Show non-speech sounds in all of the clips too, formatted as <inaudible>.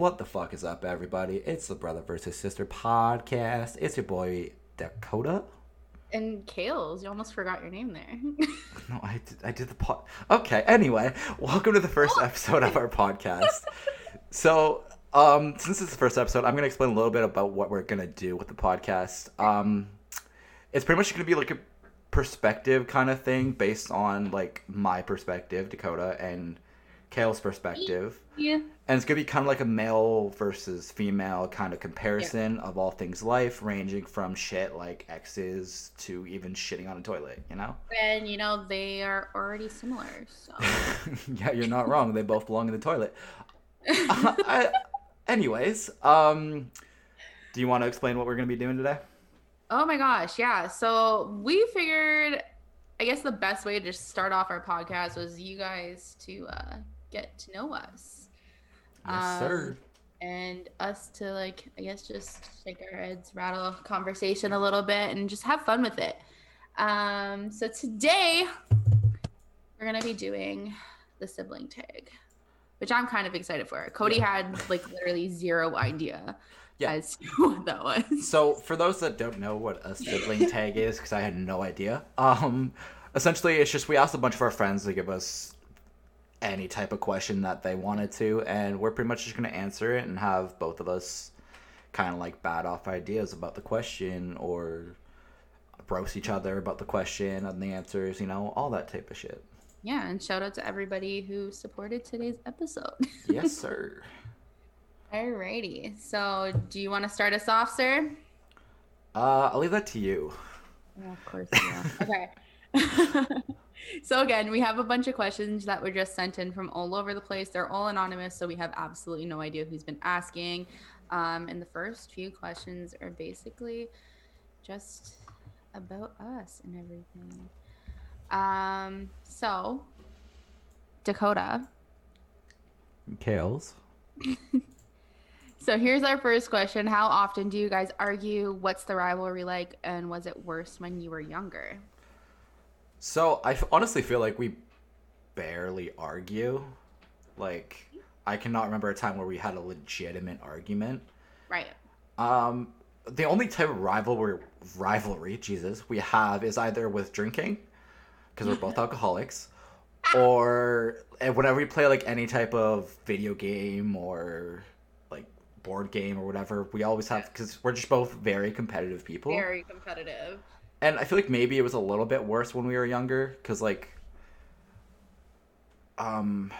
What the fuck is up, everybody? It's the Brother versus Sister podcast. It's your boy Dakota. And Kales, you almost forgot your name there. <laughs> No, I did, I did the pod. Okay, anyway, welcome to the first episode of our <laughs> podcast. So, um, since it's the first episode, I'm gonna explain a little bit about what we're gonna do with the podcast. Um, it's pretty much gonna be like a perspective kind of thing based on like my perspective, Dakota, and Kale's perspective. yeah. And it's gonna be kind of like a male versus female kind of comparison of all things life, ranging from shit like exes to even shitting on a toilet. You know? And you know, they are already similar, so <laughs> yeah, you're not wrong. They both belong in the toilet. Uh, <laughs> I, anyways, um, do you want to explain what we're gonna be doing today? Oh my gosh, yeah. So we figured I guess the best way to just start off our podcast was you guys to uh get to know us. Yes, sir. Um, And us to like I guess just shake our heads, rattle conversation a little bit and just have fun with it. Um so today we're gonna be doing the sibling tag. Which I'm kind of excited for. Cody had like literally zero idea Yeah. as <laughs> to what that was. So, for those that don't know what a sibling tag is, because I had no idea, um, essentially it's just we asked a bunch of our friends to give us any type of question that they wanted to, and we're pretty much just gonna answer it and have both of us kind of like bat off ideas about the question or roast each other about the question and the answers, you know, all that type of shit. Yeah, and shout out to everybody who supported today's episode. <laughs> Yes, sir. Alrighty. So, do you want to start us off, sir? Uh, I'll leave that to you. Yeah, of course. Yeah. <laughs> okay. <laughs> so again, we have a bunch of questions that were just sent in from all over the place. They're all anonymous, so we have absolutely no idea who's been asking. Um, and the first few questions are basically just about us and everything. Um, so Dakota. Kales. <laughs> So here's our first question. How often do you guys argue? What's the rivalry like? And was it worse when you were younger? So I f- honestly feel like we barely argue. Like I cannot remember a time where we had a legitimate argument. Right. Um, the only type of rivalry, rivalry, Jesus, we have is either with drinking, because we're both <laughs> alcoholics, or whenever we play like any type of video game or like board game or whatever, we always have because we're just both very competitive people. Very competitive. And I feel like maybe it was a little bit worse when we were younger, because like, um,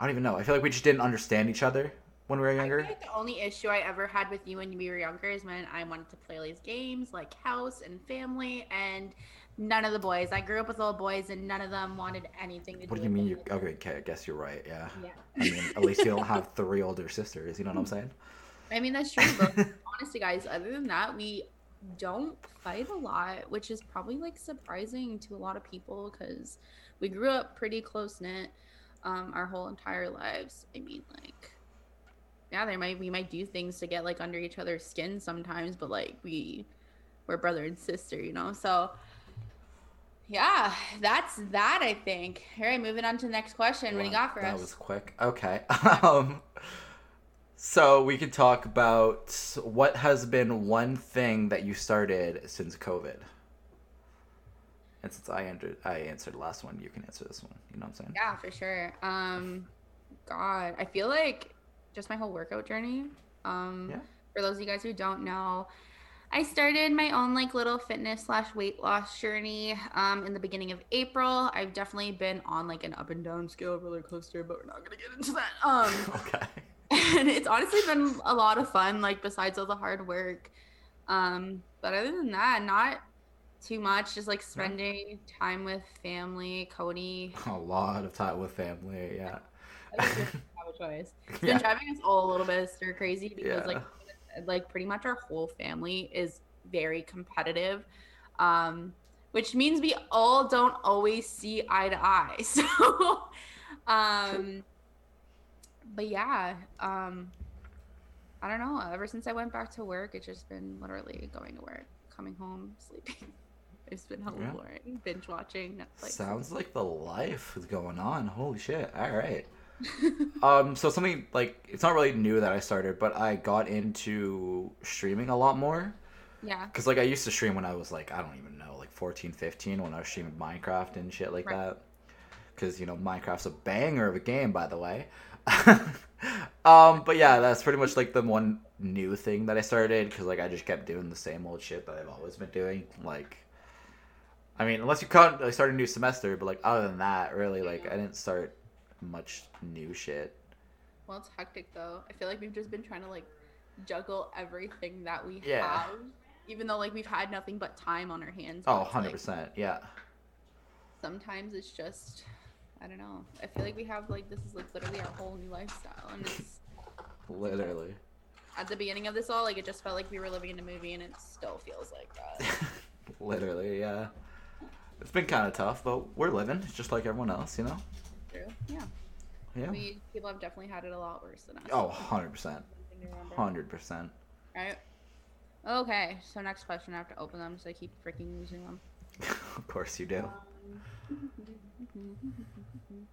I don't even know. I feel like we just didn't understand each other when we were younger. I feel like the only issue I ever had with you when we were younger is when I wanted to play these games like House and Family, and none of the boys. I grew up with all boys, and none of them wanted anything to What do What do you mean? You okay? okay, I guess you're right. Yeah. Yeah. I mean, at least you don't have three older sisters. You know what I'm <laughs> saying? I mean, that's true. But <laughs> honestly, guys, other than that, we don't fight a lot, which is probably like surprising to a lot of people because we grew up pretty close knit um, our whole entire lives. I mean, like, yeah, there might we might do things to get like under each other's skin sometimes, but like we we're brother and sister, you know. So yeah, that's that. I think. All right, moving on to the next question. What do you Wow, got for that us? That was quick. Okay. <laughs> Um, so we could talk about what has been one thing that you started since COVID. And since I entered, I answered the last one. You can answer this one. You know what I'm saying? Yeah, for sure. Um, God, I feel like just my whole workout journey. Um, Yeah. for those of you guys who don't know, I started my own like little fitness slash weight loss journey um, in the beginning of April. I've definitely been on like an up and down scale roller coaster, but we're not gonna get into that. Um, <laughs> Okay. And it's honestly been a lot of fun like besides all the hard work um but other than that not too much just like spending time with family cody <laughs> A lot of time with family. Yeah. <laughs> I think have a choice <laughs> it's Yeah. been driving us all a little bit stir crazy because Yeah. like like pretty much our whole family is very competitive um which means we all don't always see eye to eye so um but yeah um i don't know ever since i went back to work it's just been literally going to work coming home <laughs> sleeping it's been hella Yeah. boring binge watching netflix Sounds like the life is going on. Holy shit. All right. <laughs> Um, so something like it's not really new that I started, but I got into streaming a lot more. yeah. Cause like I used to stream when I was like I don't even know like 14, 15 when I was streaming Minecraft and shit like Right. that. Cause you know Minecraft's a banger of a game by the way. <laughs> um, but yeah, that's pretty much like the one new thing that I started because like I just kept doing the same old shit that I've always been doing. Like, I mean, unless you count, I started a new semester, but like other than that, really, like I didn't start much new shit. Well, it's hectic though. I feel like we've just been trying to like juggle everything that we Yeah. have, even though like we've had nothing but time on our hands. Oh, but it's, 100 like, percent, yeah. Sometimes it's just, I don't know. I feel like we have like this is like literally our whole new lifestyle, and it's Literally. at the beginning of this all like it just felt like we were living in a movie, and it still feels like that. <laughs> Literally, yeah. It's been kind of tough, but we're living It's just like everyone else, you know? True. Yeah. Yeah. We people have definitely had it a lot worse than us. Oh, 100%. Something to remember. 100%. Right. Okay, so next question I have to open them so I keep freaking losing them. <laughs> of course you do. Um, <laughs> <laughs>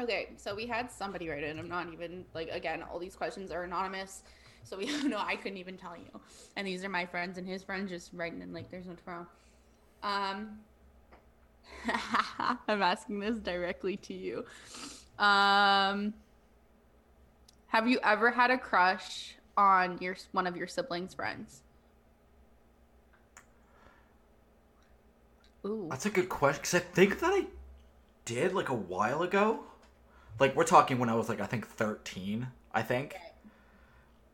Okay, so we had somebody write in. I'm not even like again, all these questions are anonymous, so we <laughs> don't know. I couldn't even tell you. And these are my friends and his friends just writing in like there's no tomorrow. Um, <laughs> I'm asking this directly to you. Um, have you ever had a crush on your one of your siblings' friends? Ooh. That's a good question because I think that I did like a while ago. Like we're talking when I was like I think thirteen. I think.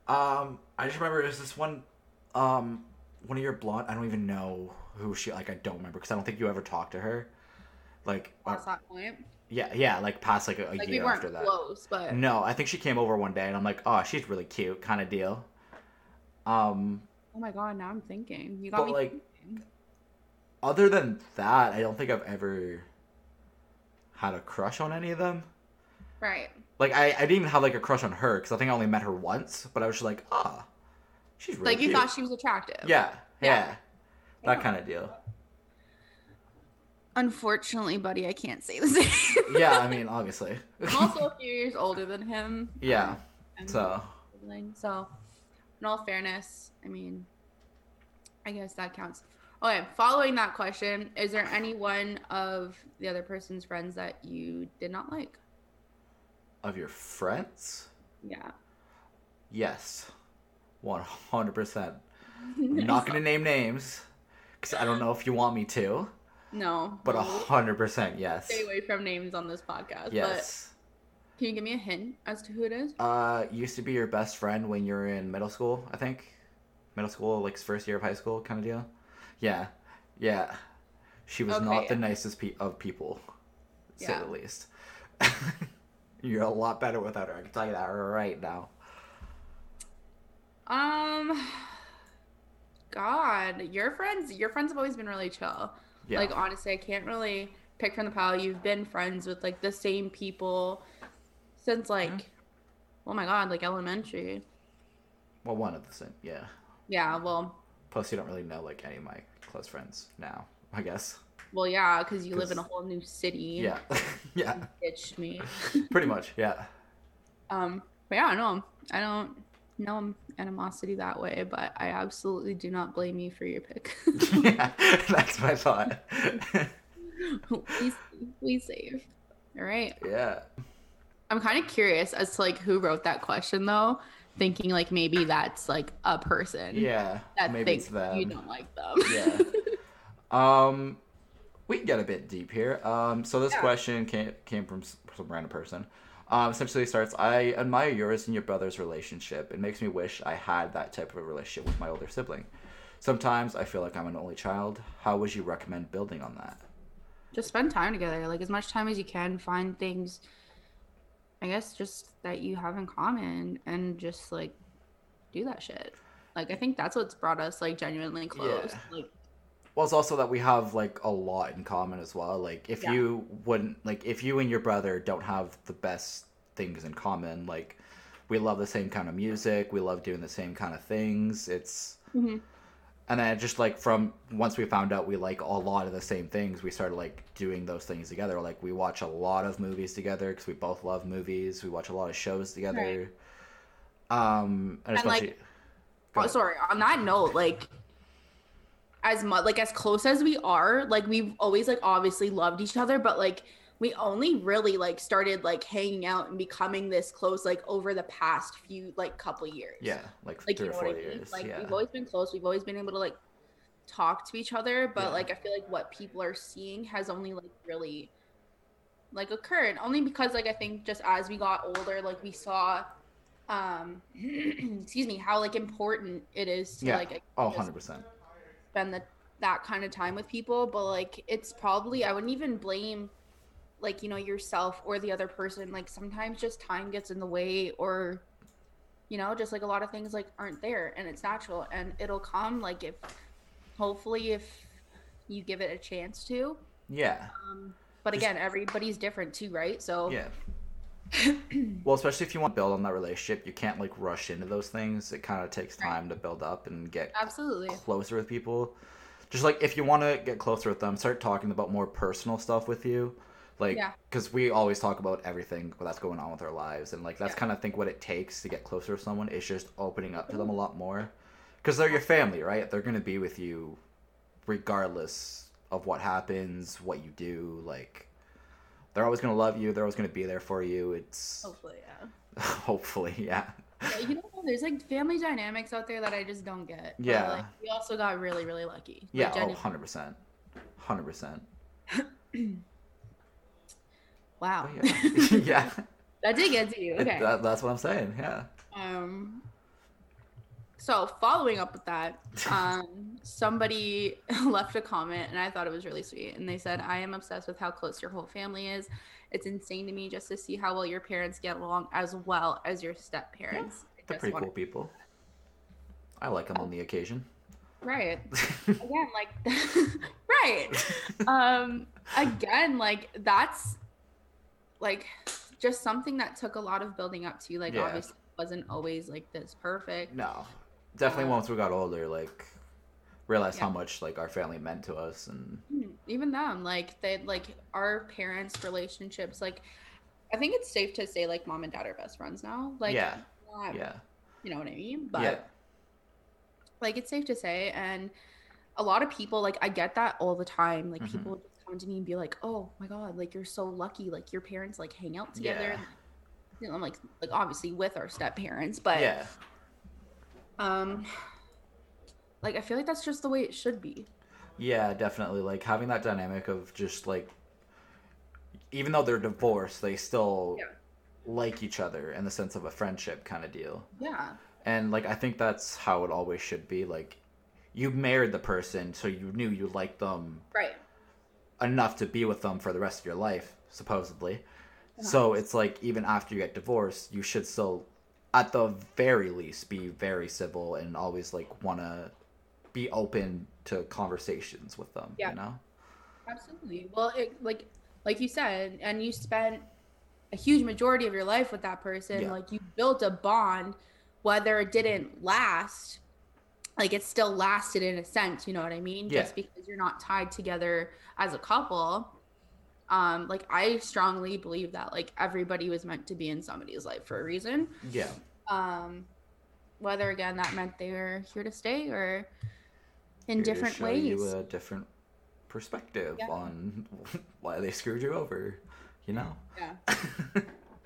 Um, I just remember it was this one, um, one of your blonde. I don't even know who she. Like I don't remember because I don't think you ever talked to her. Like uh, Past that point. yeah, yeah, like past like a, a Like we year weren't after that. close, but No, I think she came over one day and I'm like, oh, she's really cute, kind of deal. Um, oh my god, now I'm thinking. You got But, me like. Other than that, I don't think I've ever had a crush on any of them. right. Like I, I didn't even have like a crush on her because I think I only met her once, but I was just like, ah, she's really like you cute. thought she was attractive. yeah, yeah, Yeah. that kind of deal. Unfortunately, buddy, I can't say the <laughs> same. Yeah, I mean, obviously. I'm also a few years older than him. yeah, Um, so so in all fairness, I mean, I guess that counts. Okay, following that question, is there any one of the other person's friends that you did not like? of your friends, Yeah. yes, one hundred percent. <laughs> I'm not gonna name names because I don't know if you want me to, No. but a hundred percent yes. Stay away from names on this podcast. Yes. But can you give me a hint as to who it is? Uh, used to be your best friend when you were in middle school, I think. Middle school, like first year of high school, kind of deal. Yeah, yeah. She was Okay, not the yeah. nicest pe- of people, to say Yeah. the least. <laughs> You're a lot better without her. I can tell you that right now. Um, God, your friends, your friends have always been really chill. Yeah. Like honestly, I can't really pick from the pile. You've been friends with like the same people since like, oh my God, like elementary. well, one of the same. Yeah. Yeah, well, Plus, you don't really know like any of my close friends now. I guess. well, yeah, because you live in a whole new city. Yeah. <laughs> yeah. ditched me. <laughs> Pretty much. Yeah. Um, but yeah, no, I don't know animosity that way, but I absolutely do not blame you for your pick. <laughs> yeah. That's my thought. we, please save. All right. yeah. I'm kind of curious as to like who wrote that question though, thinking like maybe that's like a person Yeah. that Maybe it's them. you don't like them. Yeah. <laughs> Um, we can get a bit deep here. Um, so this Yeah. question came came from some random person. Um, essentially starts. I admire yours and your brother's relationship. It makes me wish I had that type of a relationship with my older sibling. Sometimes I feel like I'm an only child. How would you recommend building on that? just spend time together, like as much time as you can. Find things, I guess, just that you have in common, and just like do that shit. Like I think that's what's brought us like genuinely close. Yeah. Like Well, it's also that we have like a lot in common as well. Like if Yeah. you wouldn't like if you and your brother don't have the best things in common, like we love the same kind of music, we love doing the same kind of things. It's Mhm. And then just like from once we found out we like a lot of the same things, we started like doing those things together. Like we watch a lot of movies together because we both love movies. We watch a lot of shows together. Um, and And, like, Oh, sorry. On that note, like as much like as close as we are, like we've always like obviously loved each other, but like we only really like started like hanging out and becoming this close like over the past few like couple years. yeah, like, Like three you or four what I mean? years. Like yeah. we've always been close. We've always been able to like talk to each other, but Yeah. like I feel like what people are seeing has only like really like occurred only because like I think just as we got older, like we saw um <clears throat> excuse me how like important it is to Yeah. like oh, 100 percent. spend the, that kind of time with people but like it's probably i wouldn't even blame like you know yourself or the other person like sometimes just time gets in the way or you know just like a lot of things like aren't there and it's natural and it'll come like if hopefully if you give it a chance to Yeah. um but Just- again everybody's different too right so Yeah. <clears throat> well, especially if you want to build on that relationship, you can't like rush into those things. It kind of takes Right. time to build up and get absolutely closer with people. Just like if you want to get closer with them, start talking about more personal stuff with you. Like, Yeah. because we always talk about everything that's going on with our lives, and like that's Yeah. kind of think what it takes to get closer with someone is just opening up to them a mm-hmm. lot more, because they're your family, right? They're gonna be with you, regardless of what happens, what you do. Like, they're always gonna love you. They're always gonna be there for you. It's hopefully yeah <laughs> hopefully, yeah. Yeah, you know, there's like family dynamics out there that I just don't get. But, Yeah. like, we also got really, really lucky. Like, Yeah, oh, 100%. 100%. <laughs> Wow. Oh, yeah. <laughs> <laughs> yeah. that did get to you. It- Okay. that, that's what I'm saying. Yeah. Um. So following up with that, <laughs> um, somebody left a comment and I thought it was really sweet. And they said, "I am obsessed with how close your whole family is. It's insane to me just to see how well your parents get along as well as your step parents." They're pretty cool people. I like them on the occasion. Right. again like right um again like that's like just something that took a lot of building up to like Yeah. obviously wasn't always like this perfect no. Definitely Uh, once we got older, like, realized how much, like, our family meant to us. And Hmm, even them like they like our parents relationships like i think it's safe to say like mom and dad are best friends now like Yeah. not- yeah. you know what i mean but yeah. like it's safe to say and a lot of people like i get that all the time like Mhm. people to me and be like oh my god like you're so lucky like your parents like hang out together Yeah. you know, I'm like like obviously with our step parents but Yeah. um like i feel like that's just the way it should be Yeah, definitely. Like, having that dynamic of just, like, even though they're divorced, they still Yeah. like each other in the sense of a friendship kind of deal. yeah And like I think that's how it always should be. Like you married the person so you knew you liked them right enough to be with them for the rest of your life, supposedly. So it's like even after you get divorced, you should still at the very least be very civil and always like want to be open to conversations with them, Yeah. you know? Absolutely. Well, it, like like you said, and you spent a huge majority of your life with that person. Yeah. Like you built a bond, whether it didn't last, like it still lasted in a sense. You know what I mean? Yeah. Just because you're not tied together as a couple. Um, like I strongly believe that like everybody was meant to be in somebody's life for a reason. Yeah. Um, whether again that meant they were here to stay or in Here to different show ways. you a different perspective Yeah. on <laughs> why they screwed you over, you know? Yeah. <laughs>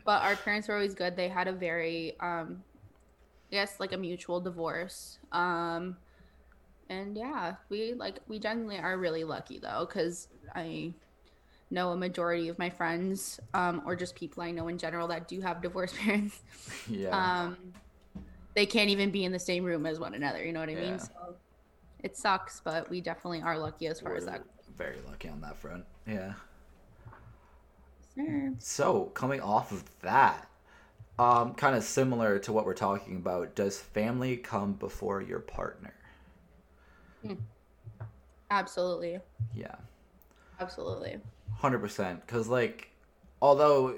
but our parents were always good. They had a very, um, Guess, like a mutual divorce. Um, and yeah, we like we genuinely are really lucky though, because I know a majority of my friends, um, or just people I know in general that do have divorced <laughs> parents, yeah. um, they can't even be in the same room as one another. You know what I Yeah. mean? So it sucks, but we definitely are lucky as far as We're that. very lucky on that front. Yeah. Sure. So, coming off of that, um, kind of similar to what we're talking about, does family come before your partner? Absolutely. Yeah, Absolutely. hundred percent. Because like, although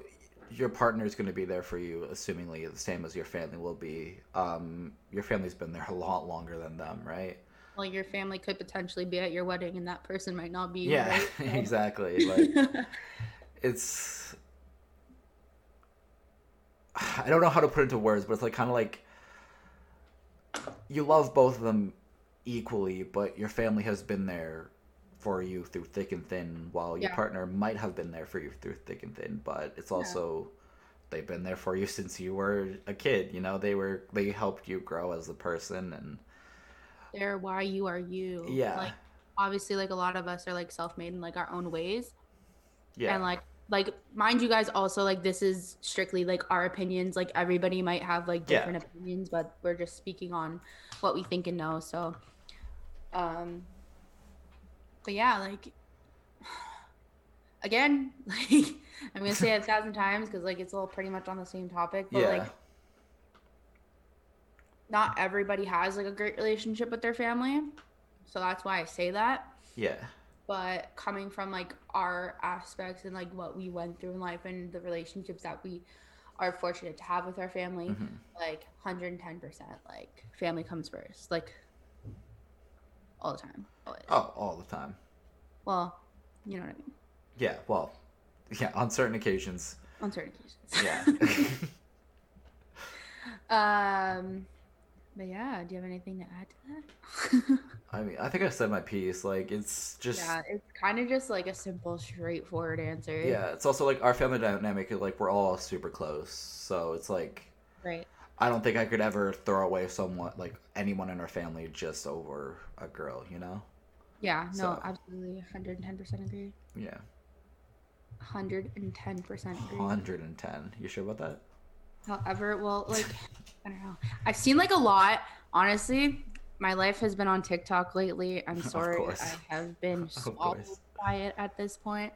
your partner is going to be there for you, assumingly the same as your family will be, um, your family's been there a lot longer than them, right? like your family could potentially be at your wedding and that person might not be. Yeah, right? <laughs> Exactly. Like <laughs> it's I don't know how to put it into words, but it's like kind of like you love both of them equally, but your family has been there for you through thick and thin, while your Yeah. partner might have been there for you through thick and thin. But it's also they've been there for you <laughs> since you were a kid. You know, they were they helped you grow as a person, and They're why you are you. Yeah. Like obviously like a lot of us are like self-made in like our own ways. yeah, And like like mind you guys also like this is strictly like our opinions. Like everybody might have like Yeah. different opinions, but we're just speaking on what we think and know. So um but yeah, like <sighs> again, <laughs> like I'm gonna say it a <laughs> thousand times because like it's all pretty much on the same topic. But yeah, like not everybody has like a great relationship with their family. So that's why I say that. yeah, But coming from like our aspects and like what we went through in life and the relationships that we are fortunate to have with our family, Mhm. like 110%, like family comes first, like all the time. Always. oh, all the time. Well, you know what I mean. Yeah, well, yeah, on certain occasions. On certain occasions. Yeah. <laughs> um, but yeah, do you have anything to add to that? <laughs> I mean, I think I said my piece. Like, it's just yeah, it's kind of just like a simple, straightforward answer. Yeah, it's also like our family dynamic. is, Like, we're all super close, so it's like Right. I don't think I could ever throw away someone like anyone in our family just over a girl. You know? Yeah. No, So- absolutely. 110% agree. Yeah. 110% Hundred and ten. You sure about that? However, well, like, <laughs> I don't know. I've seen like a lot. Honestly, my life has been on TikTok lately. I'm <laughs> sorry. I have been swallowed by it at this point.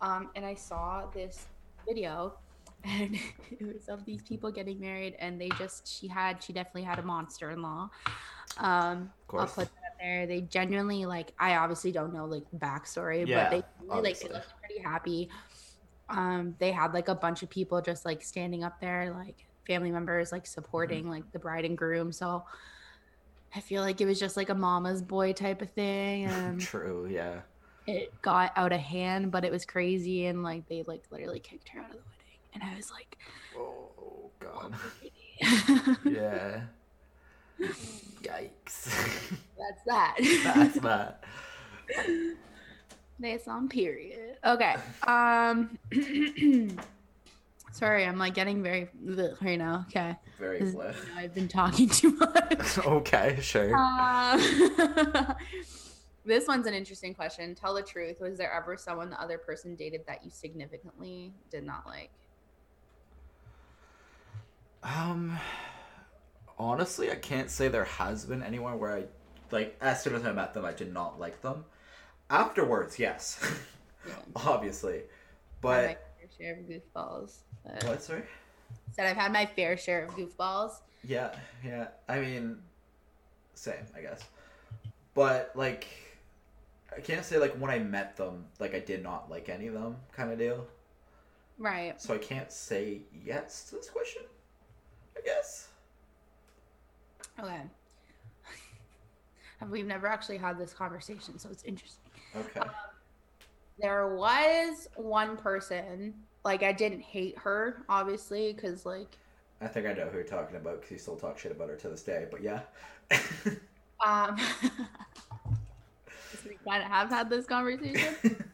Um, and I saw this video <laughs> and it was of these people getting married and they just she had she definitely had a monster in law. Um I'll put that there. They genuinely like I obviously don't know like backstory, Yeah, but they really, like they looked pretty happy. Um, they had like a bunch of people just like standing up there, like family members like supporting Mm-hmm. like the bride and groom. So I feel like it was just like a mama's boy type of thing. And <laughs> True. Yeah. it got out of hand, but it was crazy and like they like literally kicked her out of the wedding. And I was like, Oh God. <laughs> Yeah. <laughs> Yikes. That's that. That's that. That's on period. Okay. Um <clears throat> sorry, I'm like getting very ugh right now. Okay. Very flat. I've been talking too much. <laughs> okay, sure. Uh, <laughs> this one's an interesting question. Tell the truth. Was there ever someone the other person dated that you significantly did not like? Um, honestly, I can't say there has been anyone where I, like, as soon as I met them, I did not like them. Afterwards, yes, Yeah. <laughs> obviously, Had but my fair share of goofballs. but- what? Sorry. Said I've had my fair share of goofballs. Yeah, yeah. I mean, same, I guess. But like, I can't say like when I met them, like I did not like any of them, kind of deal. Right. So I can't say yes to this question. I guess. Okay. <laughs> We've never actually had this conversation, so it's interesting. Okay. There was one person, like I didn't hate her, obviously, because like I think I know who you're talking about because you still talk shit about her to this day. But yeah. <laughs> um <laughs> we kind of have had this conversation. <laughs>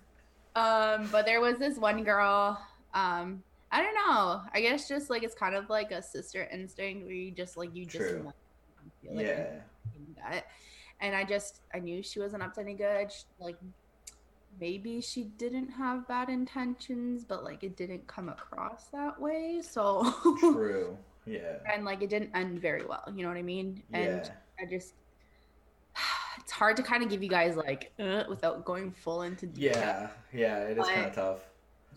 Um, but there was this one girl. Um, I don't know. I guess just like it's kind of like a sister instinct where you just like you just True. know- like yeah. And I just I knew she wasn't up to any good. Sh- Like maybe she didn't have bad intentions, but like it didn't come across that way. So True. Yeah. <laughs> and like it didn't end very well. You know what I mean? And Yeah. I just <sighs> it's hard to kind of give you guys like uh, without going full into detail. Yeah. Yeah. It is kind of tough.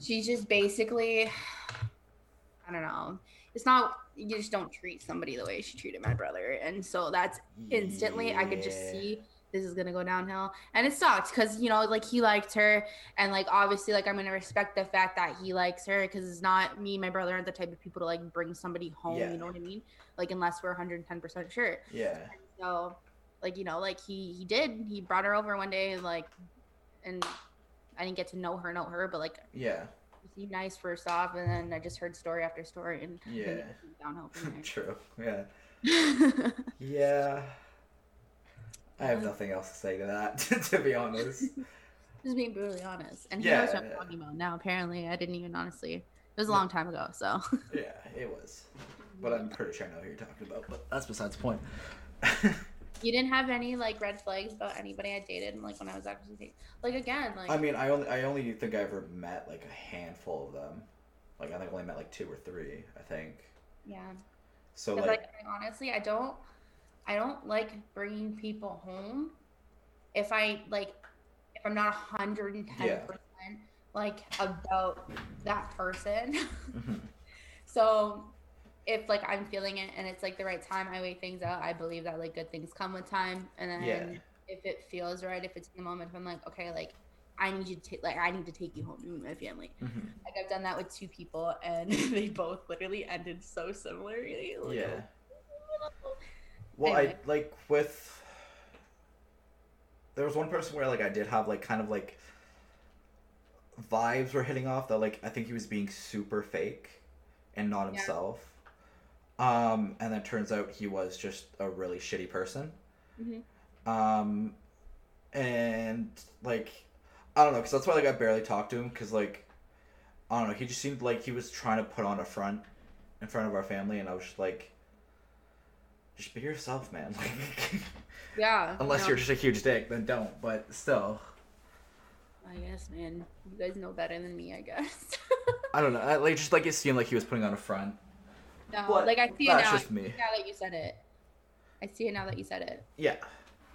She's just basically <sighs> I don't know. It's not you just don't treat somebody the way she treated my brother. And so that's instantly I could just see this is gonna go downhill. And it sucks because you know, like he liked her and like obviously like I'm gonna respect the fact that he likes her because it's not me, and my brother aren't the type of people to like bring somebody home, Yeah. you know what I mean? Like unless we're 110 percent sure. Yeah. So like you know, like he he did. He brought her over one day, like, and I didn't get to know her, know her, but like Yeah. Seemed nice first off, and then I just heard story after story, and <laughs> Yeah. downhill from <laughs> True. Yeah. <laughs> Yeah. I have um, nothing else to say to that, to be honest. Just being brutally honest, and he Yeah, knows what I'm yeah. talking about now. Apparently, I didn't even honestly. It was a long time ago, so. Yeah, it was. But I'm pretty sure I know who you're talking about. But that's besides the point. You didn't have any like red flags about anybody I dated, and like when I was actually dating. Like again, like I mean, I only I only think I ever met like a handful of them. Like I think I only met like two or three. I think. yeah. so like, like, honestly, I don't, I don't like bringing people home. If I like, if I'm not hundred and ten percent like about that person. mhm. <laughs> so, if like I'm feeling it and it's like the right time, I weigh things out. I believe that like good things come with time, and then Yeah. if it feels right, if it's in the moment, if I'm like, okay, like I need you to take, like I need to take you home to meet my family. Mhm. Like I've done that with two people, and <laughs> they both literally ended so similarly. <laughs> Like, yeah. Well, I like with. There was one person where like I did have like kind of like vibes were hitting off that like I think he was being super fake and not himself. Um, and then turns out he was just a really shitty person. Mhm. Um, and like I don't know, because that's why like I barely talked to him, because like I don't know, he just seemed like he was trying to put on a front in front of our family, and I was just like, just be yourself, man. Like, <laughs> Yeah. unless no, you're just a huge dick, then don't. But still, I guess, man. You guys know better than me, I guess. I don't know. I, like just like it seemed like he was putting on a front. No, But like I see it now. just me. Now that you said it, I see it now that you said it. Yeah,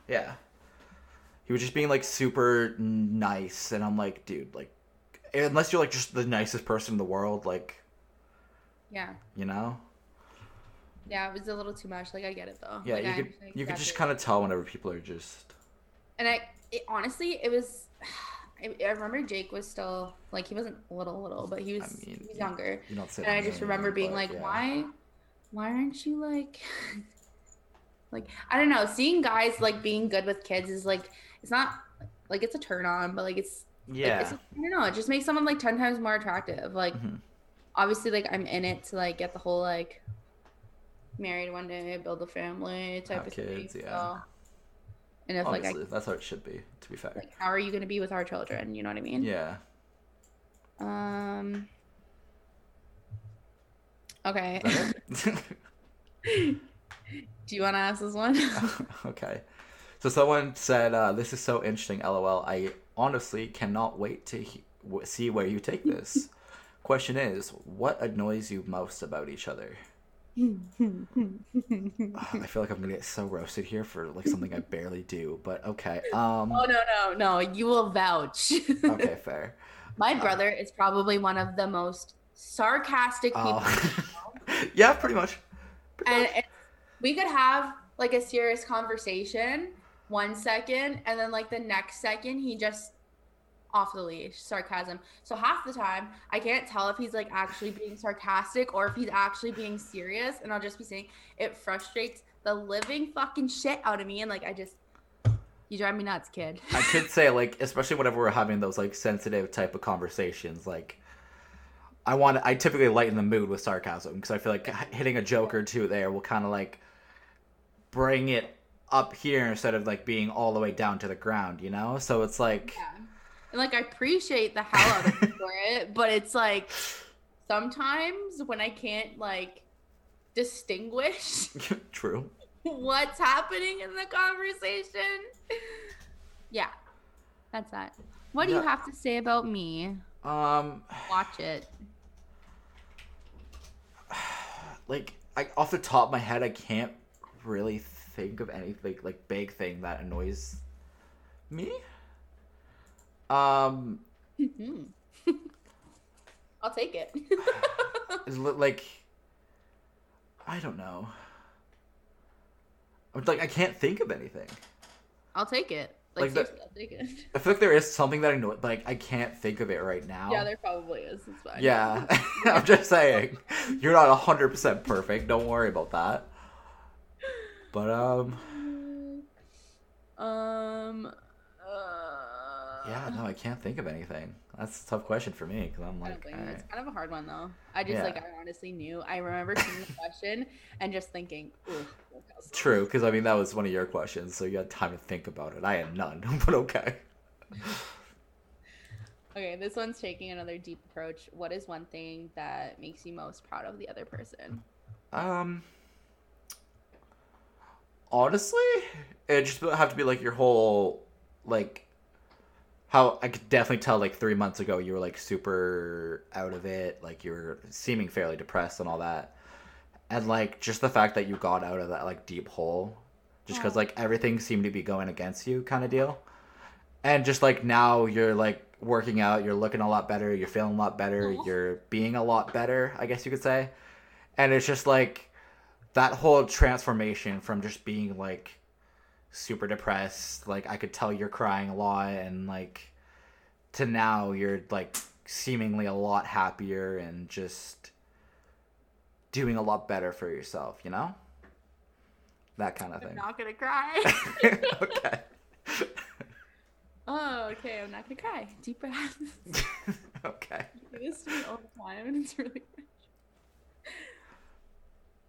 yeah. He was just being like super nice, and I'm like, dude, like, unless you're like just the nicest person in the world, like, Yeah. you know. Yeah, it was a little too much. Like I get it though. Yeah, Like, you I could you could just kind of tell whenever people are just And I it, honestly, it was. <sighs> I, I remember Jake was still like he wasn't little little, but he was, I mean, he was younger. you don't say. And I just remember being but like, yeah. why, why aren't you like, <laughs> like I don't know. Seeing guys like being good with kids is like it's not like it's a turn on, but like it's like, Yeah. it's, I don't know. It just makes someone like ten times more attractive. Like Mhm. obviously, like I'm in it to like get the whole like married one day, build a family type Have of kids, thing. yeah. So, and if like I that's how it should be. To be fair. like, how are you gonna be with our children? You know what I mean? yeah. Um. Okay. Is that it? <laughs> <laughs> Do you want to ask this one? <laughs> okay. So someone said, uh, "This is so interesting." LOL. I honestly cannot wait to he- w- see where you take this. Question is, what annoys you most about each other? I feel like I'm gonna get so roasted here for like something I barely do, but okay. Um. Oh no no no! You will vouch. Okay, <laughs> fair. My brother is probably one of the most sarcastic people, <laughs> Oh. yeah, pretty much. Pretty and much. we could have like a serious conversation one second, and then like the next second he just off the leash sarcasm. So half the time I can't tell if he's like actually being sarcastic or if he's actually being serious, and I'll just be saying it frustrates the living fucking shit out of me, and like I just you drive me nuts, kid. I <laughs> could say like, especially whenever we're having those like sensitive type of conversations, like. I want to, I typically lighten the mood with sarcasm because I feel like hitting a joke or two there will kind of like bring it up here instead of like being all the way down to the ground, you know? So it's like Yeah. And like I appreciate the hell out of for <laughs> it, but it's like sometimes when I can't like distinguish <laughs> true. what's happening in the conversation. Yeah. That's that. What do you have to say about me? Um Watch it. <sighs> like I off the top of my head I can't really think of anything like big thing that annoys me. Um. <laughs> I'll take it. it. <laughs> is li- like I don't know. I'm like I can't think of anything. I'll take it. Like, Like the- I'll take it. I feel like there is something that I know, but like I can't think of it right now. Yeah, there probably is. It's fine. Yeah, <laughs> I'm just saying, you're not hundred percent perfect. Don't worry about that. But um, Um. Yeah, no, I can't think of anything. That's a tough question for me because I'm like, don't blame all you. right. It's kind of a hard one though. I just Yeah. like I honestly knew. I remember seeing the question and just thinking, "Ooh, look how slow." True, because I mean that was one of your questions, so you had time to think about it. I had none, <laughs> but okay. Okay, this one's taking another deep approach. What is one thing that makes you most proud of the other person? Um, honestly, it just have to be like your whole like how I could definitely tell like three months ago you were like super out of it, like you were seeming fairly depressed and all that, and like just the fact that you got out of that like deep hole, just because Aw. like everything seemed to be going against you, kind of deal, and just like now you're like working out, you're looking a lot better, you're feeling a lot better, you're being a lot better, I guess you could say. And it's just like that whole transformation from just being like super depressed like i could tell you're crying a lot and like to now you're like seemingly a lot happier and just doing a lot better for yourself you know that kind of thing. I'm thing not gonna cry. <laughs> okay <laughs> oh, okay. I'm not gonna cry. Deep breaths. <laughs> okay this to me all the time, and it's really.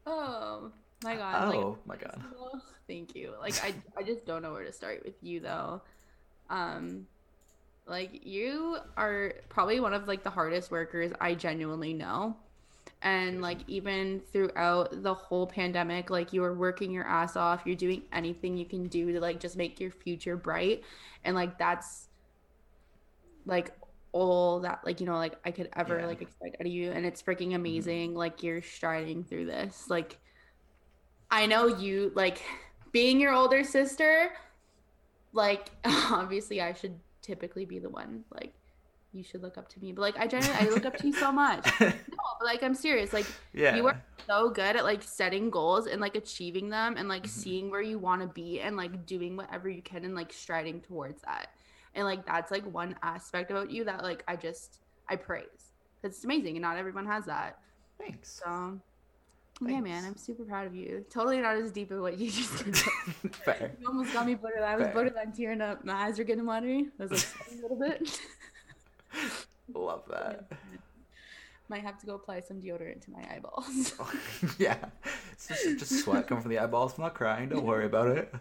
oh my god! like, oh my god Oh, <laughs> thank you. Like I I just don't know where to start with you though. Um like you are probably one of like the hardest workers I genuinely know. And like even throughout the whole pandemic, like you are working your ass off, you're doing anything you can do to like just make your future bright. And like that's like all that like you know like I could ever Yeah. like expect out of you and it's freaking amazing like you're striding through this. Like I know you like being your older sister, like <laughs> obviously I should typically be the one like you should look up to me. But like I genuinely I look up to you so much. <laughs> No, but like I'm serious. Like yeah you are so good at like setting goals and like achieving them and like Mhm. seeing where you want to be and like doing whatever you can and like striding towards that. And like that's like one aspect about you that like I just I praise. Because it's amazing and not everyone has that. thanks So yeah, man, I'm super proud of you. Totally not as deep as what you just <laughs> did. fair you almost got me borderline. I was Fair. borderline tearing up. My eyes are getting watery. I was like a little bit. <laughs> love <laughs> that Might have to go apply some deodorant to my eyeballs. yeah, it's just, just sweat coming from the eyeballs. I'm not crying. Don't worry about it.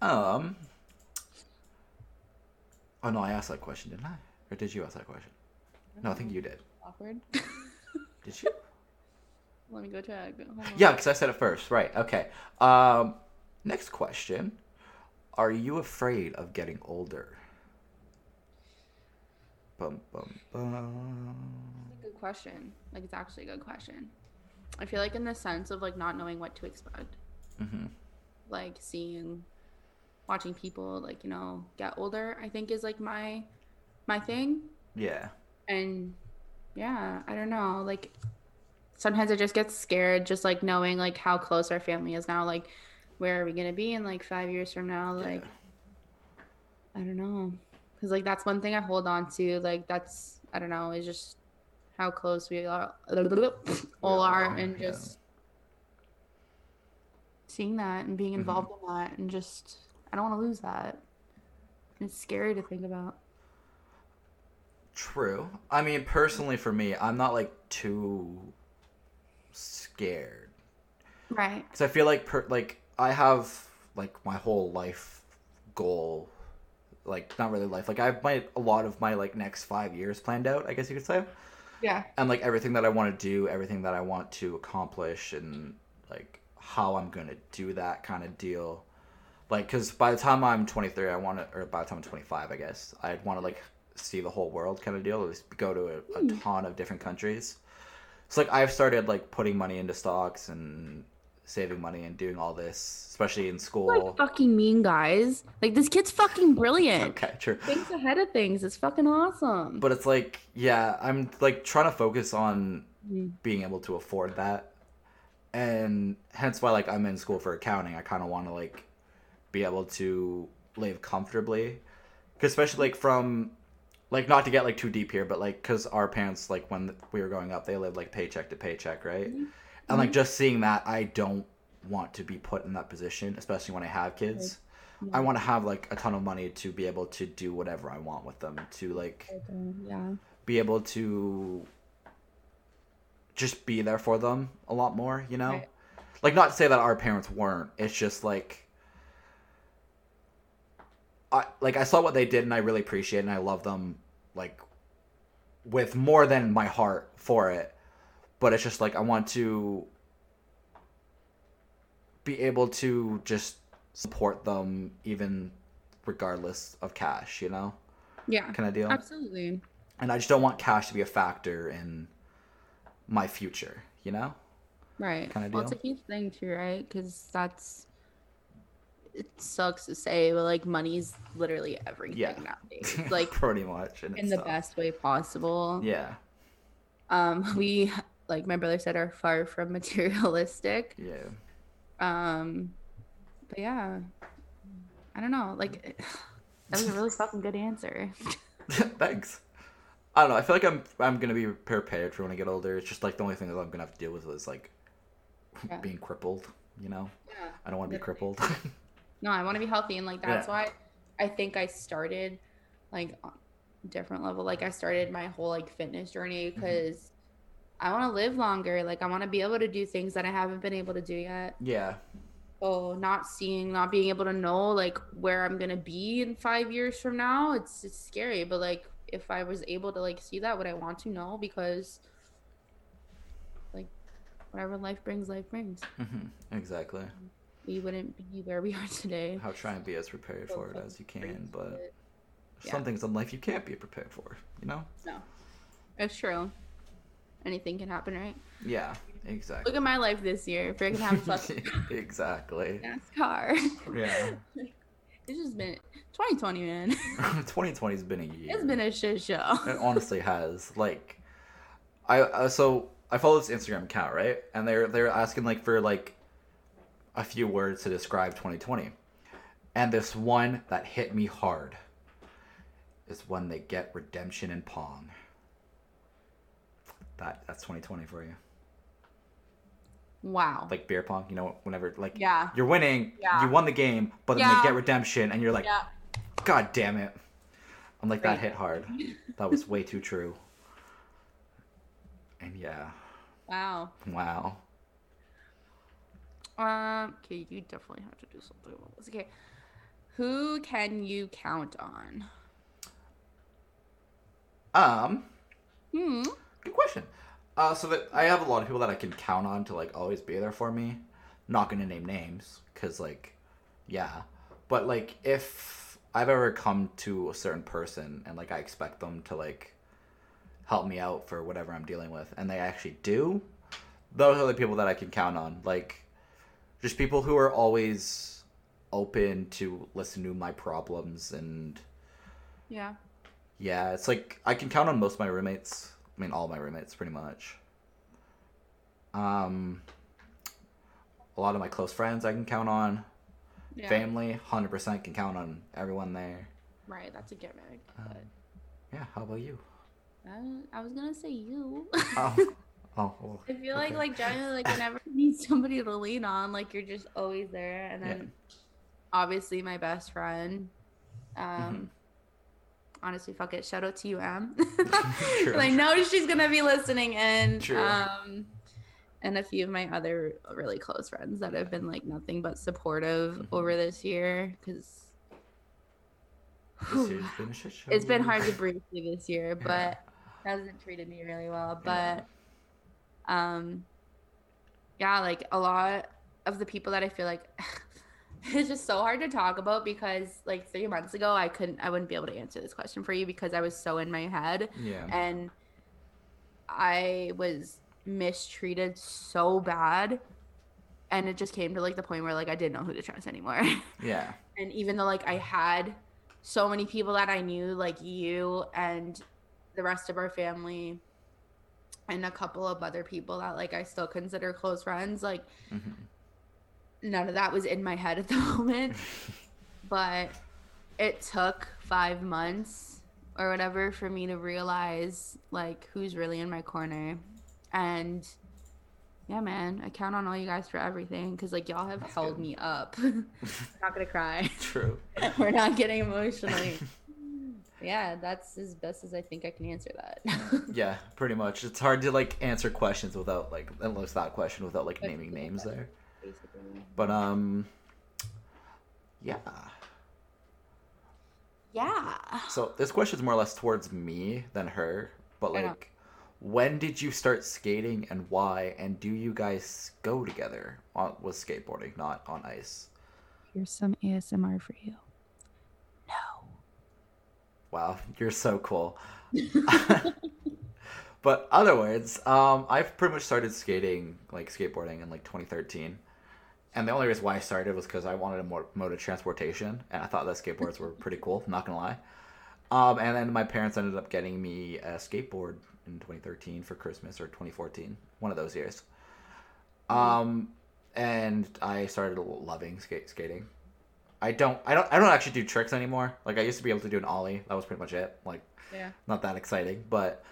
Um. Oh no, I asked that question, didn't I? Or did you ask that question? No, I think you did. Awkward. Did you? Let me go check. Yeah, because I said it first. Right. Okay. Um. Next question: Are you afraid of getting older? Bum bum bum. Good question. Like it's actually a good question. I feel like in the sense of like not knowing what to expect, Mm-hmm. like seeing, watching people like you know get older. I think is like my, my thing. Yeah. and yeah i don't know like sometimes i just get scared just like knowing like how close our family is now like where are we gonna be in like five years from now like i don't know because like that's one thing i hold on to like that's i don't know is just how close we are <laughs> all are and yeah. just seeing that and being Mhm. involved in that and just i don't want to lose that it's scary to think about True. I mean, personally, for me, I'm not like too scared right because I feel like per like I have like my whole life goal, like not really life. Like I have my a lot of my like next five years planned out. I guess you could say, yeah and like everything that I want to do, everything that I want to accomplish, and like how I'm gonna do that kind of deal. Like, cause by the time I'm 23, I want to, or by the time I'm 25, I guess I'd want to like see the whole world kind of deal. At least go to a, a hmm. ton of different countries. So like I've started like putting money into stocks and saving money and doing all this, especially in school. like fucking mean guys. Like this kid's fucking brilliant. <laughs> okay, true. Thinks ahead of things. It's fucking awesome. But it's like, yeah, I'm like trying to focus on Mhm. being able to afford that. And hence why like I'm in school for accounting. I kind of want to like be able to live comfortably. Cause especially like from like not to get like too deep here, but like cuz our parents like when we were growing up, they lived like paycheck to paycheck, right? Mm-hmm. And like mm-hmm. just seeing that I don't want to be put in that position, especially when I have kids. I want to have like a ton of money to be able to do whatever I want with them, to like Yeah. be able to just be there for them a lot more, you know? Right. Like not to say that our parents weren't. It's just like I like I saw what they did and I really appreciate it and I love them like with more than my heart for it. But it's just like I want to be able to just support them even regardless of cash, you know? Yeah. Kind of deal Absolutely. and I just don't want cash to be a factor in my future, you know? Right. Kinda well, it's a huge thing too, right? Because that's it sucks to say, but like money's literally everything Yeah. nowadays. <laughs> Like pretty much and in the best way possible. Yeah, Um, <laughs> we like my brother said are far from <laughs> materialistic. yeah, Um, but yeah, I don't know. Like <sighs> that was a really fucking good answer. thanks. I don't know. I feel like I'm I'm gonna be prepared for when I get older. It's just like the only thing that I'm gonna have to deal with is like Yeah. being crippled. You know, Yeah. I don't want to be crippled. No, I want to be healthy, and like that's Yeah. why I think I started like on a different level. Like I started my whole like fitness journey Mm-hmm. because I want to live longer. Like I want to be able to do things that I haven't been able to do yet. yeah, So not seeing, not being able to know like where I'm gonna be in five years from now, it's it's scary. But like if I was able to like see that, would I want to know? Because like whatever life brings, life brings. hmm exactly. We wouldn't be where we are today. How try and be as prepared So for it as you can, but yeah. some things in life you can't be prepared for. You know? no, it's true. Anything can happen, right? Yeah, exactly. Look at my life this year. Freaking have fucking <laughs> exactly. <laughs> NASCAR. Yeah. <laughs> It's just been 2020, man. 2020 has been a year. It's been a shit show. It honestly has. Like, I uh, so I follow this Instagram account right, and they're they're asking like for like a few words to describe 2020, and this one that hit me hard is when they get redemption in Pong. That that's 2020 for you. Wow. Like beer pong, you know, whenever like Yeah. you're winning, Yeah. you won the game, but then Yeah. they get redemption, and you're like, yeah. God damn it. I'm like, that hit hard. <laughs> That was way too true. And yeah, Wow. wow. Um. Okay, you definitely have to do something about this. Okay. Who can you count on? Um, Hmm. good question. Uh, so that I have a lot of people that I can count on to like always be there for me. Not gonna name names, cause like, yeah. But like, if I've ever come to a certain person and like I expect them to like help me out for whatever I'm dealing with, and they actually do, those are the people that I can count on. Like, just people who are always open to listen to my problems and Yeah. yeah, it's like I can count on most of my roommates. I mean, all my roommates, pretty much. Um, a lot of my close friends I can count on. Yeah. Family, hundred percent can count on everyone there. Right. That's a given. Um, Yeah, how about you? I, I was gonna say you. Oh, <laughs> oh, well, I feel like okay. like generally like <laughs> whenever you need somebody to lean on, like you're just always there. And then Yeah. obviously my best friend. Um Mm-hmm. honestly fuck it. Shout out to you, Em. <laughs> <laughs> I know she's gonna be listening and True. Um and a few of my other really close friends that have been like nothing but supportive Mhm. over this year because This year's been a shit show. it's been hard to breathe through this year, Yeah. but hasn't treated me really well. Yeah. Um yeah, like a lot of the people that I feel like <laughs> it's just so hard to talk about because like three months ago I couldn't I wouldn't be able to answer this question for you because I was so in my head Yeah. and I was mistreated so bad and it just came to like the point where like I didn't know who to trust anymore. <laughs> Yeah. and even though like I had so many people that I knew, like you and the rest of our family, and a couple of other people that like I still consider close friends, like Mhm. none of that was in my head at the <laughs> moment. but it took five months or whatever for me to realize like who's really in my corner and yeah, man, I count on all you guys for everything because like y'all have That's held good. me up. <laughs> not gonna <laughs> cry. True. We're not getting emotionally. Yeah, that's as best as I think I can answer that. <laughs> Yeah, pretty much. It's hard to like answer questions without like unless that question without like naming Basically, names there. Basically. But um, yeah. Yeah. So this question's more or less towards me than her. But like, when did you start skating and why? And do you guys go together on with skateboarding, not on ice? Here's some ASMR for you. Wow, you're so cool. <laughs> <laughs> but other words, um, I've pretty much started skating, like skateboarding, in like 2013. And the only reason why I started was because I wanted a more mode of transportation, and I thought that skateboards were pretty cool. Not gonna lie. Um, and then my parents ended up getting me a skateboard in 2013 for Christmas or 2014, one of those years. Um, and I started loving skate skating. I don't, I don't, I don't actually do tricks anymore. Like I used to be able to do an ollie. That was pretty much it. Like Yeah. not that exciting, but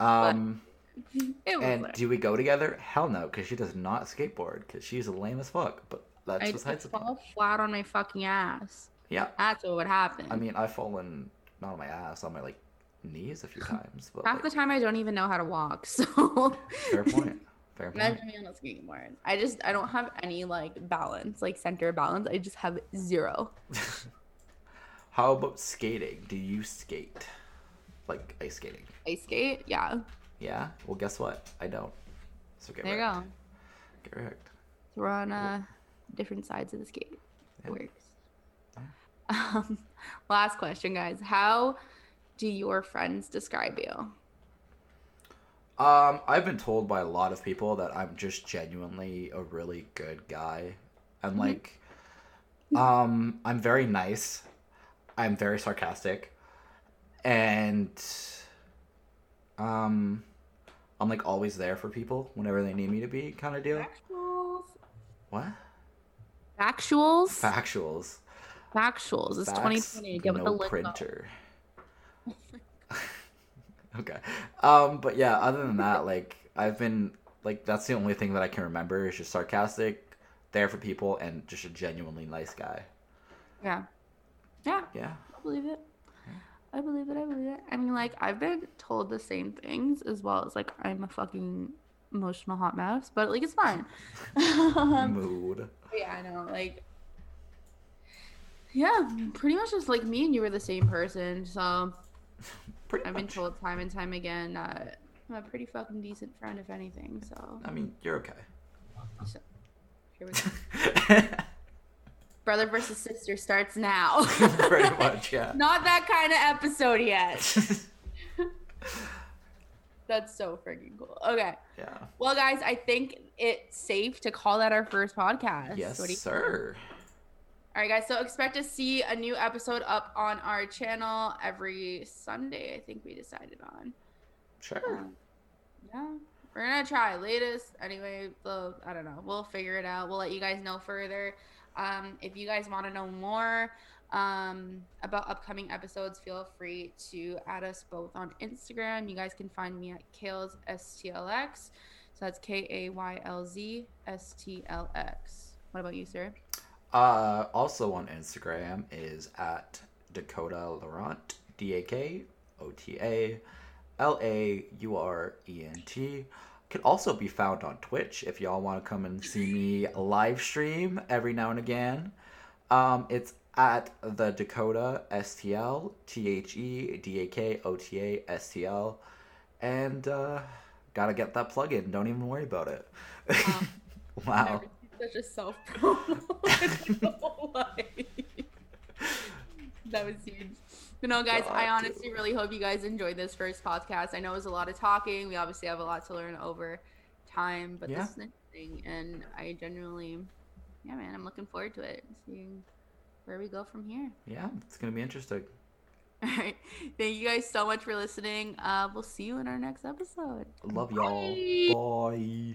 um, <laughs> It was and like- do we go together? Hell no, because she does not skateboard because she's lame as fuck. But that's I besides the point. fall flat on my fucking ass. Yeah, That's what would happen. I mean I've fallen not on my ass, on my like knees a few times. But half like, the time I don't even know how to walk. <laughs> So fair point. Fair point. imagine me on a skateboard. I just I don't have any like balance, like center balance. I just have zero. <laughs> How about skating? Do you skate? Like ice skating? Ice skate, yeah. Yeah. Well, guess what? I don't. So get There you go. Get wrecked. So we're on uh, different sides of the skate. Yeah. Works. <laughs> Um, last question, guys. How do your friends describe you? Um, I've been told by a lot of people that I'm just genuinely a really good guy. And Mhm. like um I'm very nice. I'm very sarcastic. And um I'm like always there for people whenever they need me to be kind of deal. Factuals. What? Factuals. Factuals. Factuals. It's Facts, 2020. Get with no the lingo. printer. <laughs> okay. Um, but yeah, other than that, like I've been like that's the only thing that I can remember is just sarcastic, there for people, and just a genuinely nice guy. Yeah. Yeah. Yeah. I believe it. I believe it. I believe it. I mean, like, I've been told the same things as well as, like, I'm a fucking emotional hot mess, but, like, it's fine. <laughs> Mood. yeah, I know. Like, yeah, pretty much just like me and you were the same person. So <laughs> Pretty I've been told time and time again that I'm a pretty fucking decent friend, if anything. So I mean, you're okay. So, here we go. <laughs> Brother versus sister starts now. <laughs> Pretty much, yeah. <laughs> Not that kind of episode yet. That's so freaking cool. Okay. yeah. Well, guys, I think it's safe to call that our first podcast. Yes, What do you- sir. All right, guys. So expect to see a new episode up on our channel every Sunday. I think we decided on. Sure. Um, yeah, we're gonna try latest. Anyway, the I don't know. We'll figure it out. We'll let you guys know further. Um, if you guys want to know more um, about upcoming episodes, feel free to add us both on Instagram. You guys can find me at Kaylz STLX. So that's K A Y L Z S T L X. What about you, sir? Uh, also on Instagram is at Dakota Laurent, D A K O T A L A U R E N T. Can also be found on Twitch if y'all want to come and see me live stream every now and again. Um, it's at the Dakota STL, T H E D A K O T A S T L. And uh, gotta get that plug in. Don't even worry about it. <laughs> wow. Seen Such a self promo. <laughs> that was huge. But no, guys, I God, honestly really hope you guys enjoyed this first podcast. I know it was a lot of talking. We obviously have a lot to learn over time, but Yeah. this is interesting. And I genuinely, yeah, man, I'm looking forward to it. Seeing where we go from here. Yeah, it's gonna be interesting. <laughs> All right. Thank you guys so much for listening. Uh, we'll see you in our next episode. Love y'all. Bye. Bye.